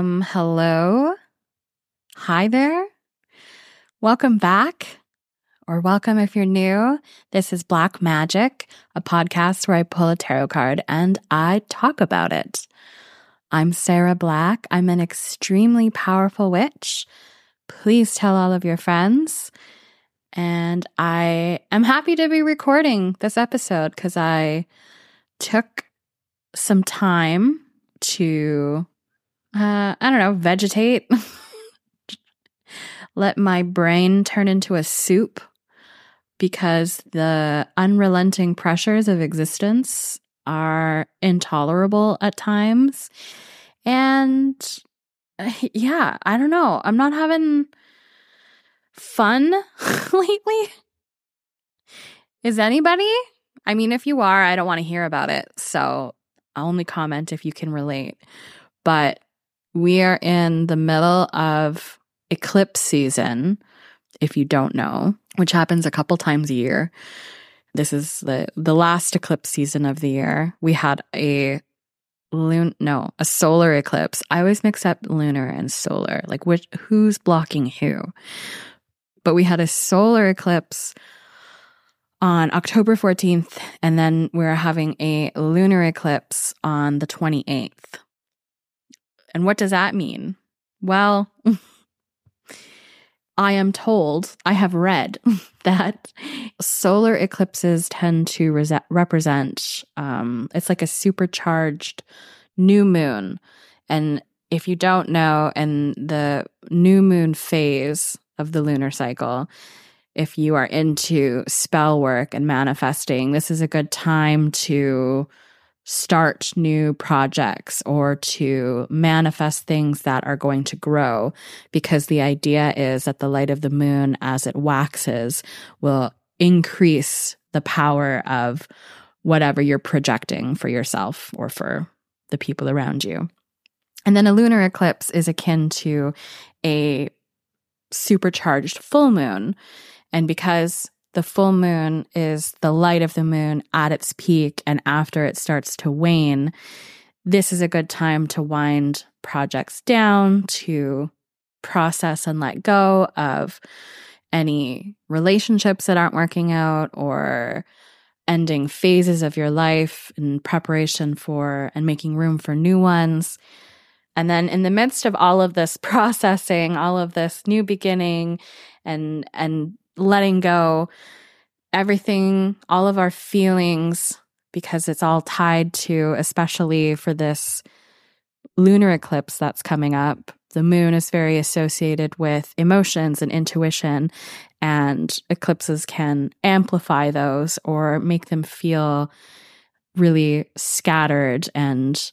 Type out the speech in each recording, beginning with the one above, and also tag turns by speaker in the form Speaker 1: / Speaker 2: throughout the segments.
Speaker 1: Um, hello. Hi there. Welcome back, or welcome if you're new. This is Black Magic, a podcast where I pull a tarot card and I talk about it. I'm Sarah Black. I'm an extremely powerful witch. Please tell all of your friends. And I am happy to be recording this episode because I took some time to, uh, I don't know, vegetate, let my brain turn into a soup because the unrelenting pressures of existence are intolerable at times. And yeah, I don't know. I'm not having fun lately. Is anybody? I mean, if you are, I don't want to hear about it. So I'll only comment if you can relate. But we are in the middle of eclipse season, if you don't know, which happens a couple times a year. This is the the last eclipse season of the year. We had a lun no, a solar eclipse. I always mix up lunar and solar. Like which who's blocking who? But we had a solar eclipse on October 14th, and then we're having a lunar eclipse on the 28th. And what does that mean? Well, I am told, I have read that solar eclipses tend to res- represent, um, it's like a supercharged new moon. And if you don't know, in the new moon phase of the lunar cycle, if you are into spell work and manifesting, this is a good time to start new projects or to manifest things that are going to grow because the idea is that the light of the moon as it waxes will increase the power of whatever you're projecting for yourself or for the people around you. And then a lunar eclipse is akin to a supercharged full moon. And because the full moon is the light of the moon at its peak and after it starts to wane, this is a good time to wind projects down, to process and let go of any relationships that aren't working out or ending phases of your life in preparation for and making room for new ones. And then in the midst of all of this processing, all of this new beginning and and letting go everything, all of our feelings, because it's all tied to, especially for this lunar eclipse that's coming up. The moon is very associated with emotions and intuition, and eclipses can amplify those or make them feel really scattered and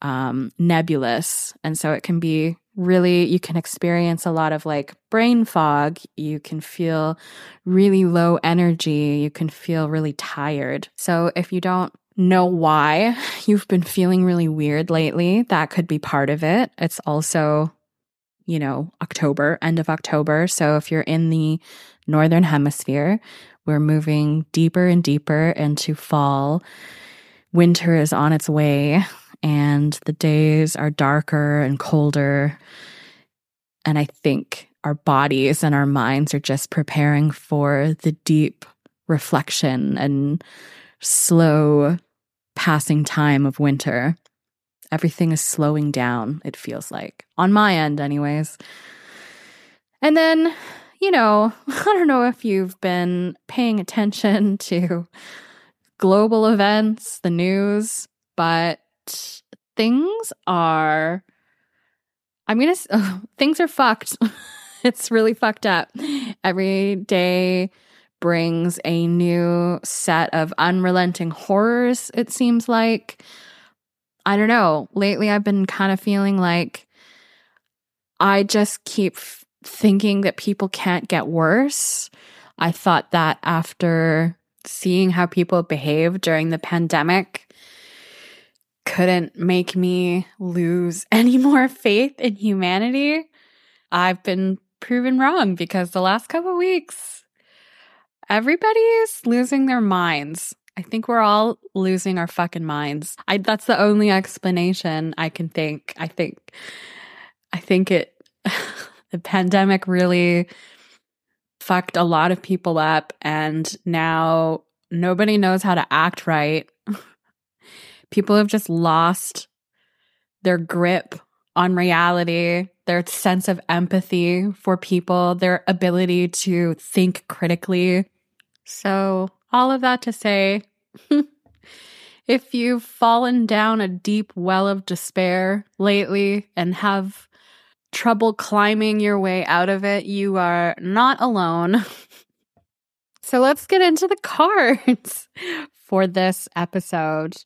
Speaker 1: um, nebulous. And so it can be really, you can experience a lot of like brain fog. You can feel really low energy. You can feel really tired. So if you don't know why you've been feeling really weird lately, that could be part of it. It's also, you know, October, end of October. So if you're in the northern hemisphere, we're moving deeper and deeper into fall. Winter is on its way and the days are darker and colder. And I think our bodies and our minds are just preparing for the deep reflection and slow passing time of winter. Everything is slowing down, it feels like, on my end, anyways. And then, you know, I don't know if you've been paying attention to global events, the news, but things are I'm going to things are fucked. it's really fucked up. Every day brings a new set of unrelenting horrors it seems like. I don't know. Lately I've been kind of feeling like I just keep f- thinking that people can't get worse. I thought that after seeing how people behaved during the pandemic, couldn't make me lose any more faith in humanity. I've been proven wrong because the last couple weeks, everybody's losing their minds. I think we're all losing our fucking minds. I, that's the only explanation I can think. I think I think it, the pandemic really fucked a lot of people up, and now nobody knows how to act right. People have just lost their grip on reality, their sense of empathy for people, their ability to think critically. So, all of that to say, if you've fallen down a deep well of despair lately and have trouble climbing your way out of it, you are not alone. so let's get into the cards for this episode.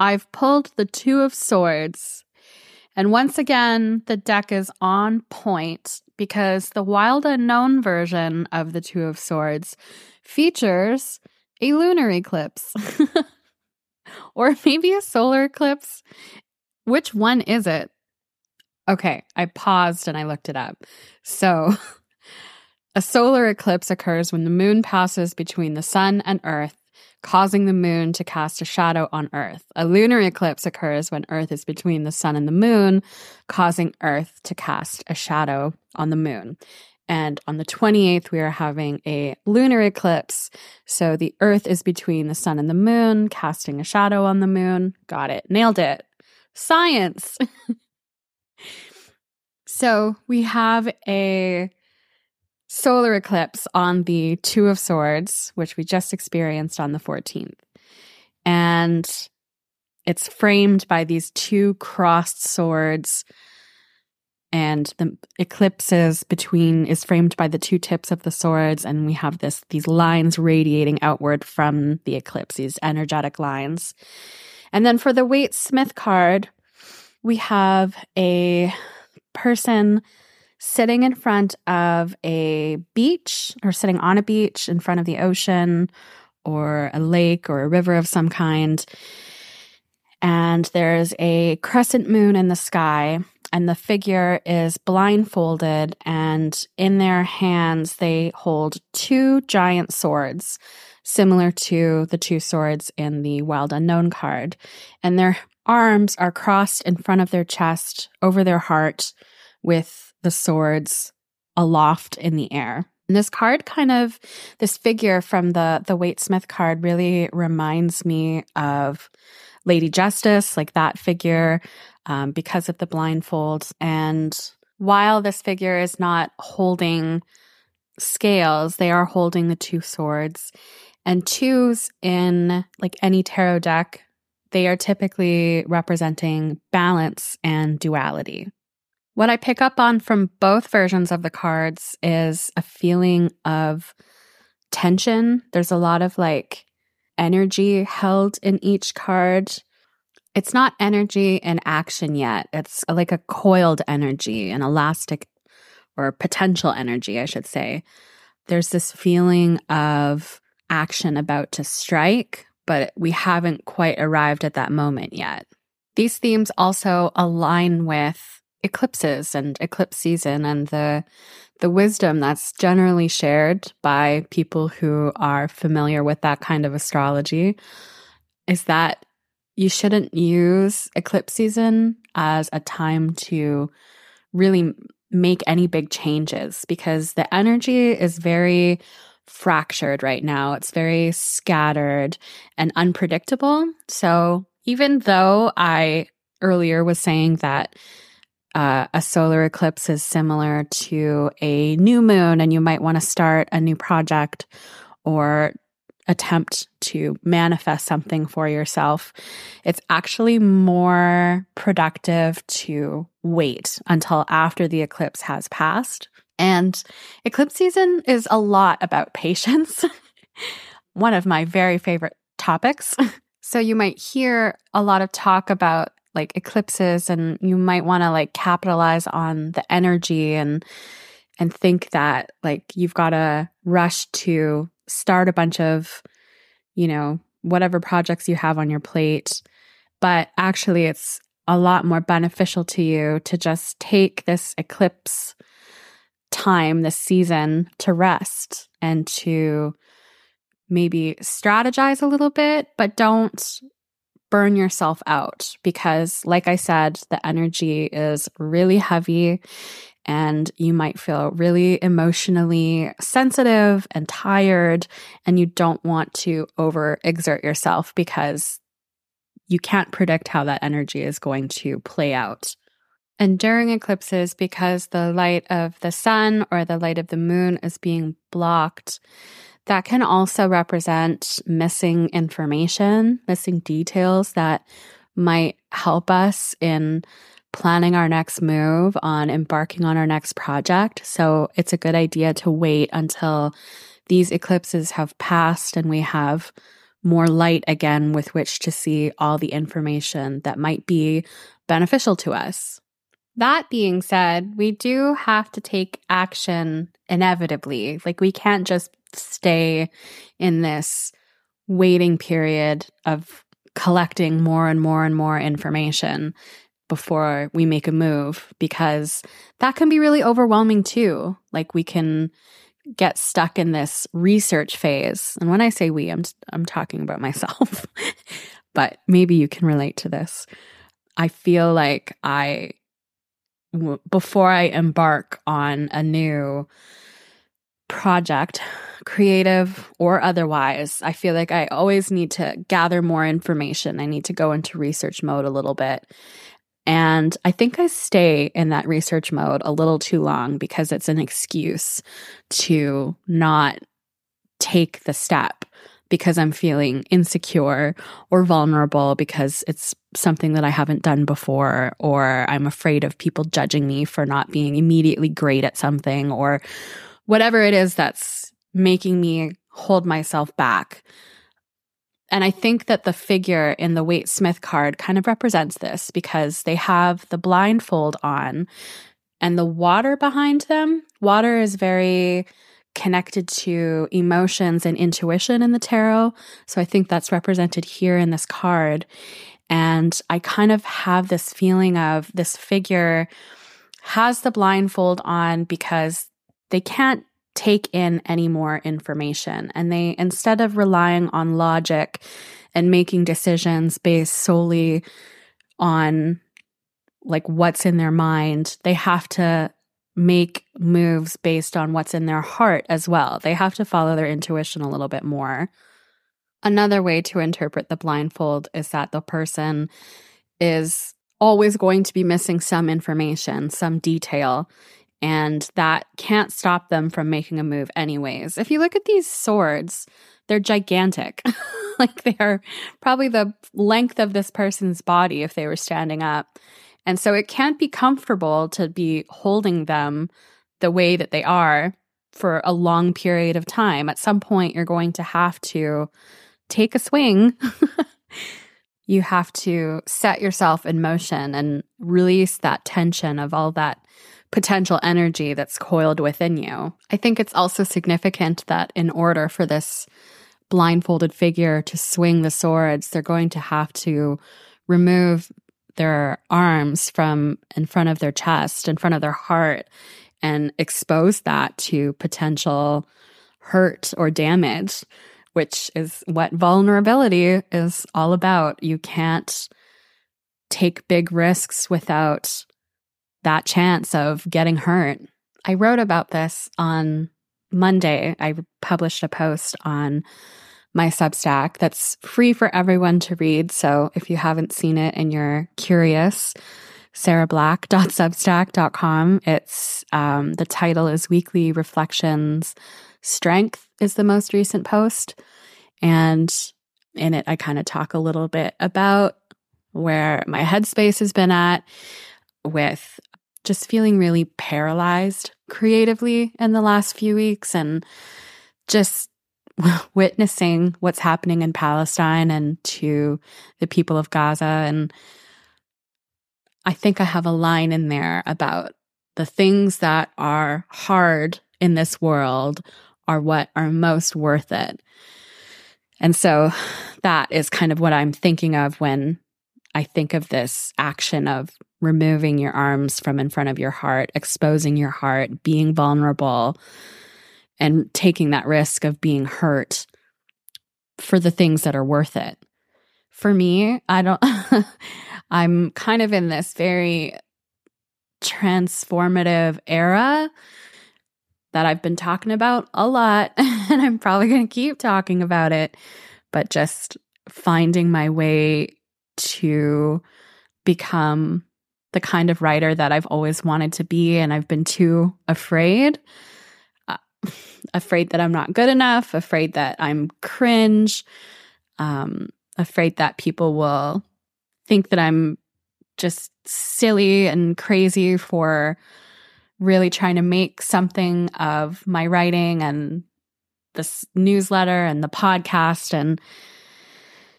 Speaker 1: I've pulled the Two of Swords. And once again, the deck is on point because the Wild Unknown version of the Two of Swords features a lunar eclipse. or maybe a solar eclipse. Which one is it? Okay, I paused and I looked it up. So, a solar eclipse occurs when the moon passes between the sun and earth, causing the moon to cast a shadow on earth. A lunar eclipse occurs when earth is between the sun and the moon, causing earth to cast a shadow on the moon. And on the 28th, we are having a lunar eclipse. So the earth is between the sun and the moon, casting a shadow on the moon. Got it. Nailed it. Science. so we have a solar eclipse on the Two of Swords, which we just experienced on the 14th. And it's framed by these two crossed swords and the eclipses between is framed by the two tips of the swords and we have this these lines radiating outward from the eclipse these energetic lines and then for the Waite Smith card we have a person sitting in front of a beach or sitting on a beach in front of the ocean or a lake or a river of some kind. And there's a crescent moon in the sky and the figure is blindfolded and in their hands they hold two giant swords similar to the two swords in the wild unknown card. And their arms are crossed in front of their chest over their heart with the swords aloft in the air and this card kind of this figure from the the Waite Smith card really reminds me of Lady Justice, like that figure, um, because of the blindfolds. And while this figure is not holding scales, they are holding the two swords. And twos in like any tarot deck, they are typically representing balance and duality. What I pick up on from both versions of the cards is a feeling of tension. There's a lot of like energy held in each card. It's not energy in action yet. It's uh, like a coiled energy, an elastic or potential energy, I should say. There's this feeling of action about to strike, but we haven't quite arrived at that moment yet. These themes also align with eclipses and eclipse season and the the wisdom that's generally shared by people who are familiar with that kind of astrology is that you shouldn't use eclipse season as a time to really make any big changes because the energy is very fractured right now. It's very scattered and unpredictable. So even though I earlier was saying that uh, a solar eclipse is similar to a new moon, and you might want to start a new project or attempt to manifest something for yourself. It's actually more productive to wait until after the eclipse has passed. And eclipse season is a lot about patience, one of my very favorite topics. So you might hear a lot of talk about like eclipses and you might want to like capitalize on the energy and and think that like you've got to rush to start a bunch of you know whatever projects you have on your plate. But actually it's a lot more beneficial to you to just take this eclipse time this season to rest and to maybe strategize a little bit but don't burn yourself out because, like I said, the energy is really heavy and you might feel really emotionally sensitive and tired, and you don't want to overexert yourself because you can't predict how that energy is going to play out. And during eclipses, because the light of the sun or the light of the moon is being blocked, that can also represent missing information, missing details that might help us in planning our next move, on embarking on our next project. So it's a good idea to wait until these eclipses have passed and we have more light again with which to see all the information that might be beneficial to us. That being said, we do have to take action inevitably. Like, we can't just stay in this waiting period of collecting more and more and more information before we make a move because that can be really overwhelming too. Like we can get stuck in this research phase. And when I say we, I'm I'm talking about myself. but maybe you can relate to this. I feel like I before I embark on a new project, creative or otherwise, I feel like I always need to gather more information. I need to go into research mode a little bit. And I think I stay in that research mode a little too long because it's an excuse to not take the step because I'm feeling insecure or vulnerable because it's something that I haven't done before, or I'm afraid of people judging me for not being immediately great at something, or whatever it is that's making me hold myself back. And I think that the figure in the Waite Smith card kind of represents this because they have the blindfold on and the water behind them. Water is very connected to emotions and intuition in the tarot. So I think that's represented here in this card. And I kind of have this feeling of this figure has the blindfold on because they can't take in any more information. And they, instead of relying on logic and making decisions based solely on like what's in their mind, they have to make moves based on what's in their heart as well. They have to follow their intuition a little bit more. Another way to interpret the blindfold is that the person is always going to be missing some information, some detail, and that can't stop them from making a move anyways. If you look at these swords, they're gigantic. like they're probably the length of this person's body if they were standing up. And so it can't be comfortable to be holding them the way that they are for a long period of time. At some point, you're going to have to take a swing. you have to set yourself in motion and release that tension of all that potential energy that's coiled within you. I think it's also significant that in order for this blindfolded figure to swing the swords, they're going to have to remove their arms from in front of their chest, in front of their heart, and expose that to potential hurt or damage, which is what vulnerability is all about. You can't take big risks without that chance of getting hurt. I wrote about this on Monday. I published a post on my Substack that's free for everyone to read. So if you haven't seen it and you're curious, sarahblack.substack.com. It's um, the title is Weekly Reflections. Strength is the most recent post. And in it, I kind of talk a little bit about where my headspace has been at with just feeling really paralyzed creatively in the last few weeks and just witnessing what's happening in Palestine and to the people of Gaza. And I think I have a line in there about the things that are hard in this world are what are most worth it. And so that is kind of what I'm thinking of when I think of this action of removing your arms from in front of your heart, exposing your heart, being vulnerable, and taking that risk of being hurt for the things that are worth it, for me, I don't, I'm kind of in this very transformative era that I've been talking about a lot, and I'm probably going to keep talking about it, but just finding my way to become the kind of writer that I've always wanted to be, and I've been too afraid. Uh, afraid that I'm not good enough, afraid that I'm cringe, um, afraid that people will think that I'm just silly and crazy for really trying to make something of my writing and this newsletter and the podcast and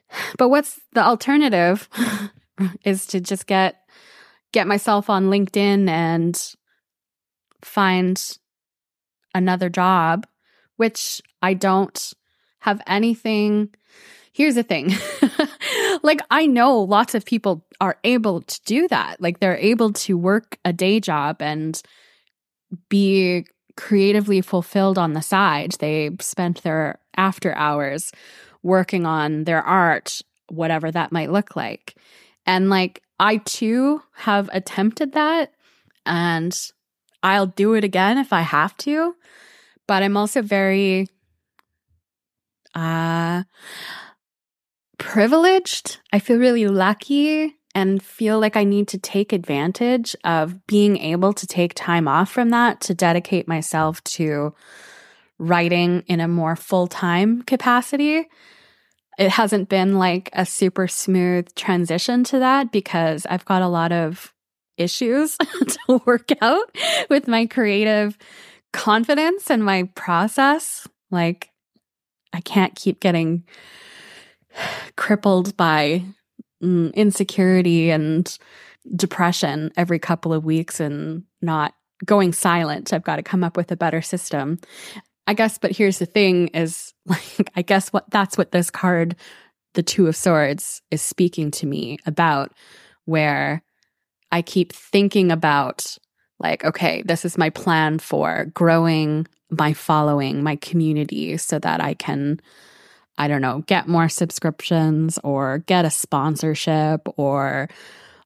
Speaker 1: but what's the alternative is to just get get myself on LinkedIn and find another job which I don't have anything here's the thing like I know lots of people are able to do that like they're able to work a day job and be creatively fulfilled on the side. They spent their after hours working on their art, whatever that might look like. And like, I too have attempted that and I'll do it again if I have to. But I'm also very uh privileged. I feel really lucky and feel like I need to take advantage of being able to take time off from that to dedicate myself to writing in a more full time capacity. It hasn't been like a super smooth transition to that because I've got a lot of issues to work out with my creative confidence and my process. Like, I can't keep getting crippled by mm, insecurity and depression every couple of weeks and not going silent. I've got to come up with a better system. I guess, but here's the thing is like, I guess what that's what this card, the Two of Swords, is speaking to me about, where I keep thinking about, like, okay, this is my plan for growing my following, my community, so that I can I don't know, get more subscriptions or get a sponsorship or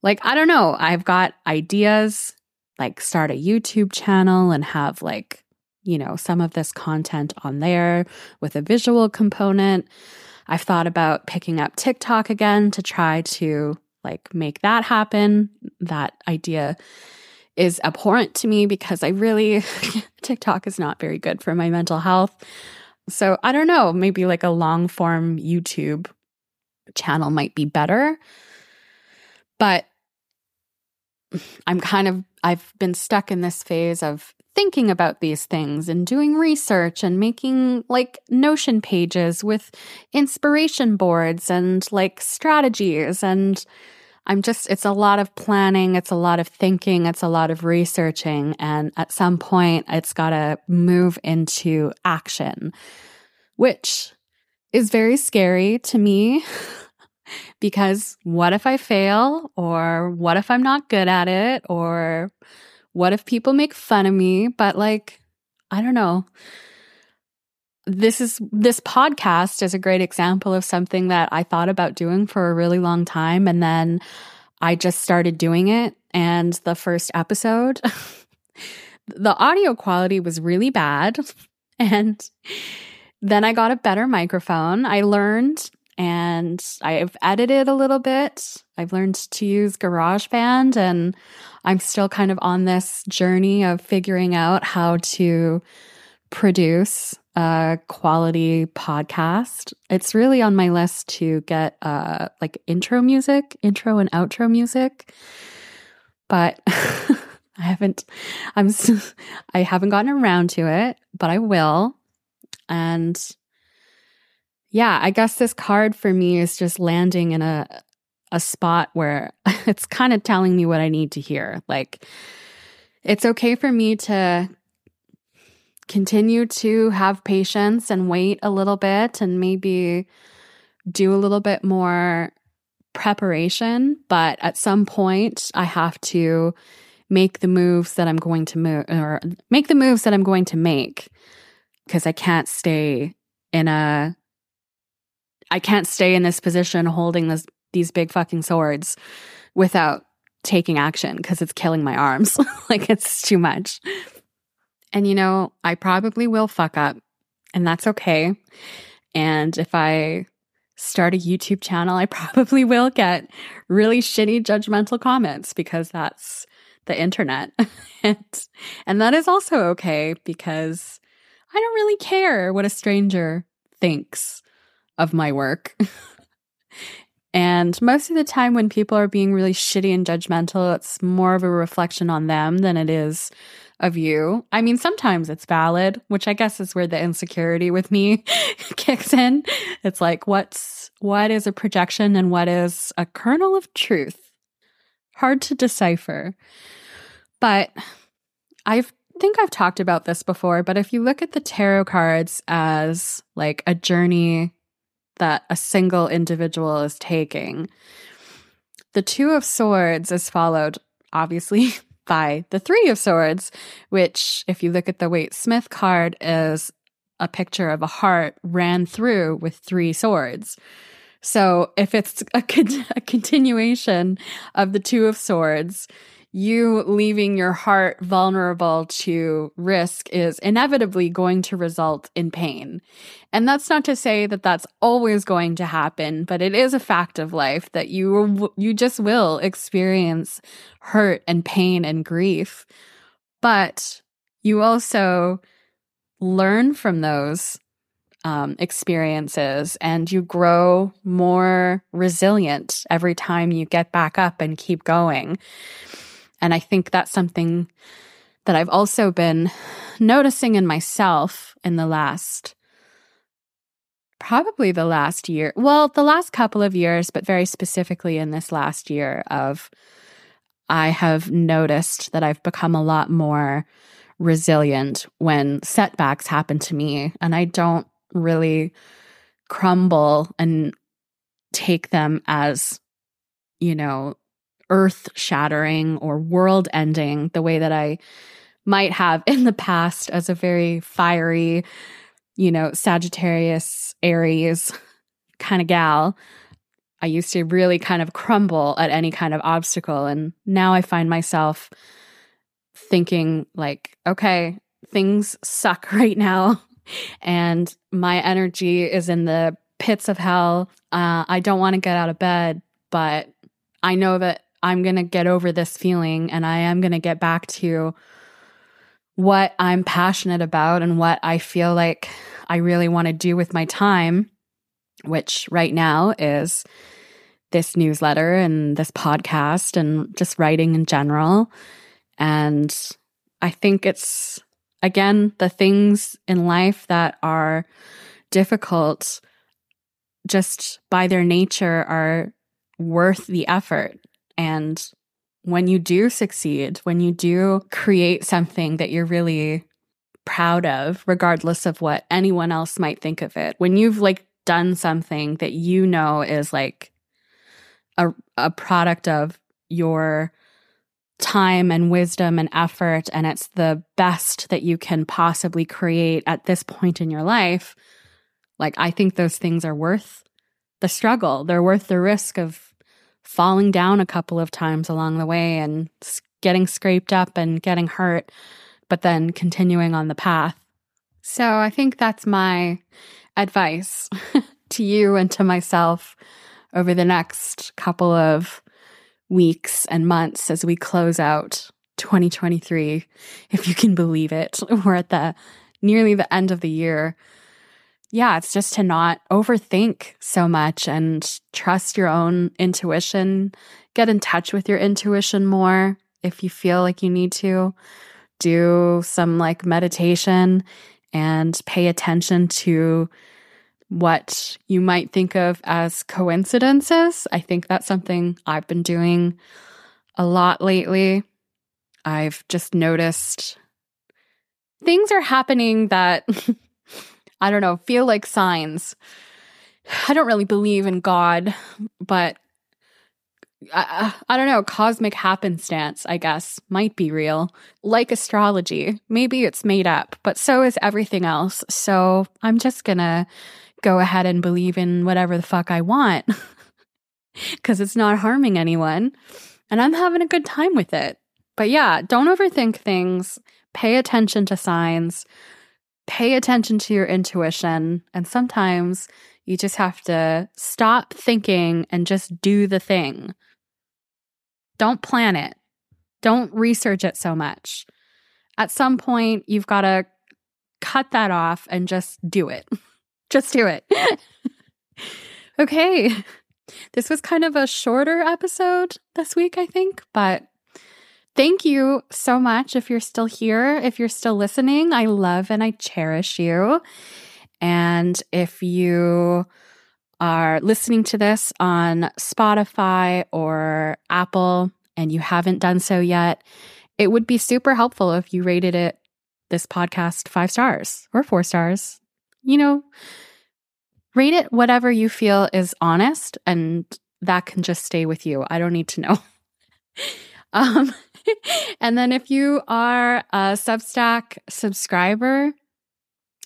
Speaker 1: like, I don't know. I've got ideas like start a YouTube channel and have like, you know, some of this content on there with a visual component. I've thought about picking up TikTok again to try to like make that happen. That idea is abhorrent to me because I really, TikTok is not very good for my mental health. So I don't know, maybe like a long form YouTube channel might be better. But I'm kind of, I've been stuck in this phase of thinking about these things and doing research and making like Notion pages with inspiration boards and like strategies and I'm just, it's a lot of planning, it's a lot of thinking, it's a lot of researching. And at some point, it's got to move into action, which is very scary to me because what if I fail? Or what if I'm not good at it? Or what if people make fun of me? But like, I don't know this is this podcast is a great example of something that I thought about doing for a really long time and then I just started doing it and the first episode the audio quality was really bad and then I got a better microphone. I learned and I've edited a little bit. I've learned to use GarageBand and I'm still kind of on this journey of figuring out how to produce a quality podcast. It's really on my list to get uh like intro music, intro and outro music. But I haven't I'm I haven't gotten around to it, but I will. And yeah, I guess this card for me is just landing in a a spot where it's kind of telling me what I need to hear. Like it's okay for me to continue to have patience and wait a little bit and maybe do a little bit more preparation. But at some point, I have to make the moves that I'm going to move or make the moves that I'm going to make because I can't stay in a I can't stay in this position holding this these big fucking swords without taking action because it's killing my arms. like it's too much. And you know, I probably will fuck up, and that's okay. And if I start a YouTube channel, I probably will get really shitty judgmental comments because that's the internet. and, and that is also okay because I don't really care what a stranger thinks of my work. and most of the time, when people are being really shitty and judgmental, it's more of a reflection on them than it is of you. I mean, sometimes it's valid, which I guess is where the insecurity with me kicks in. It's like, what's, what is a projection and what is a kernel of truth? Hard to decipher. But I think I've talked about this before, but if you look at the tarot cards as like a journey that a single individual is taking, the Two of Swords is followed, obviously, by the Three of Swords, which, if you look at the Waite Smith card, is a picture of a heart ran through with three swords. So if it's a, con- a continuation of the Two of Swords, you leaving your heart vulnerable to risk is inevitably going to result in pain. And that's not to say that that's always going to happen, but it is a fact of life that you you just will experience hurt and pain and grief. But you also learn from those um, experiences and you grow more resilient every time you get back up and keep going. And I think that's something that I've also been noticing in myself in the last, probably the last year, well, the last couple of years, but very specifically in this last year of, I have noticed that I've become a lot more resilient when setbacks happen to me. And I don't really crumble and take them as, you know, earth shattering or world ending the way that I might have in the past as a very fiery, you know, Sagittarius, Aries kind of gal. I used to really kind of crumble at any kind of obstacle. And now I find myself thinking, like, okay, things suck right now. And my energy is in the pits of hell. Uh, I don't want to get out of bed, but I know that I'm going to get over this feeling and I am going to get back to what I'm passionate about and what I feel like I really want to do with my time, which right now is this newsletter and this podcast and just writing in general. And I think it's, again, the things in life that are difficult just by their nature are worth the effort. And when you do succeed, when you do create something that you're really proud of, regardless of what anyone else might think of it, when you've like done something that you know is like a, a product of your time and wisdom and effort, and it's the best that you can possibly create at this point in your life, like I think those things are worth the struggle. They're worth the risk of falling down a couple of times along the way and getting scraped up and getting hurt, but then continuing on the path. So I think that's my advice to you and to myself over the next couple of weeks and months as we close out 2023, if you can believe it. We're at the nearly the end of the year yeah, it's just to not overthink so much and trust your own intuition. Get in touch with your intuition more if you feel like you need to. Do some like meditation and pay attention to what you might think of as coincidences. I think that's something I've been doing a lot lately. I've just noticed things are happening that I don't know, feel like signs. I don't really believe in God, but I, I, don't know, cosmic happenstance, I guess, might be real. Like astrology, maybe it's made up, but so is everything else. So I'm just gonna go ahead and believe in whatever the fuck I want because it's not harming anyone. And I'm having a good time with it. But yeah, don't overthink things. Pay attention to signs. Pay attention to your intuition. And sometimes you just have to stop thinking and just do the thing. Don't plan it. Don't research it so much. At some point, you've got to cut that off and just do it. just do it. okay. This was kind of a shorter episode this week, I think, but thank you so much if you're still here, if you're still listening. I love and I cherish you. And if you are listening to this on Spotify or Apple and you haven't done so yet, it would be super helpful if you rated it, this podcast, five stars or four stars. You know, rate it whatever you feel is honest, and that can just stay with you. I don't need to know. um, and then if you are a Substack subscriber,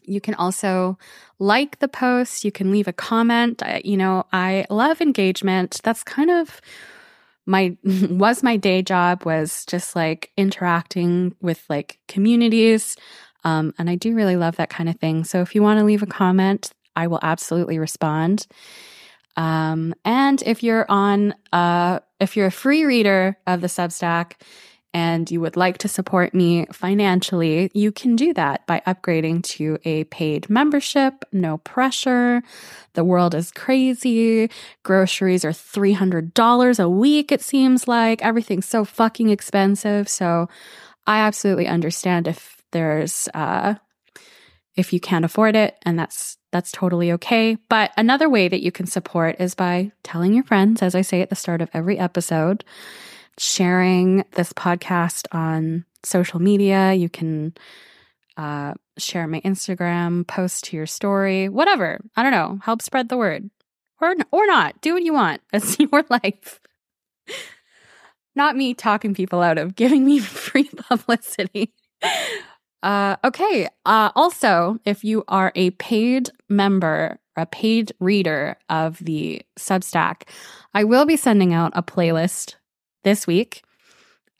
Speaker 1: you can also like the post. You can leave a comment. I, you know, I love engagement. That's kind of my was my day job was just like interacting with like communities. Um, and I do really love that kind of thing. So if you want to leave a comment, I will absolutely respond. Um, and if you're on, uh, if you're a free reader of the Substack and you would like to support me financially, you can do that by upgrading to a paid membership. No pressure. The world is crazy. Groceries are $300 a week, it seems like. Everything's so fucking expensive. So I absolutely understand if there's, uh, if you can't afford it and that's that's totally okay but another way that you can support is by telling your friends as i say at the start of every episode sharing this podcast on social media. You can uh, share my Instagram, post to your story, whatever. I don't know. Help spread the word, or or not. Do what you want. That's your life. Not me talking people out of giving me free publicity. Uh, okay. Uh, also, if you are a paid member, a paid reader of the Substack, I will be sending out a playlist this week.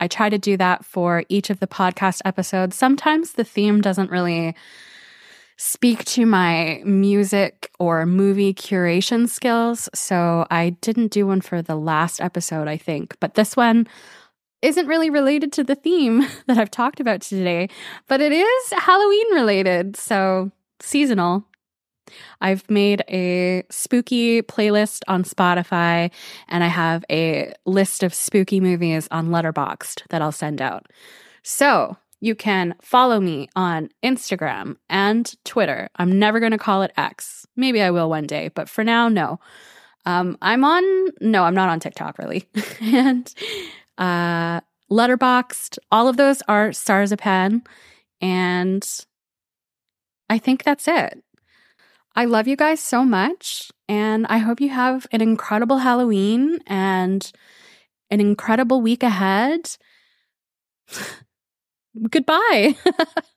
Speaker 1: I try to do that for each of the podcast episodes. Sometimes the theme doesn't really speak to my music or movie curation skills. So I didn't do one for the last episode, I think. But this one isn't really related to the theme that I've talked about today, but it is Halloween related. So seasonal. I've made a spooky playlist on Spotify and I have a list of spooky movies on Letterboxd that I'll send out. So you can follow me on Instagram and Twitter. I'm never going to call it X. Maybe I will one day, but for now, no. Um, I'm on, no, I'm not on TikTok really. and uh, Letterboxd, all of those are Sarzapan. And I think that's it. I love you guys so much. And I hope you have an incredible Halloween and an incredible week ahead. Goodbye.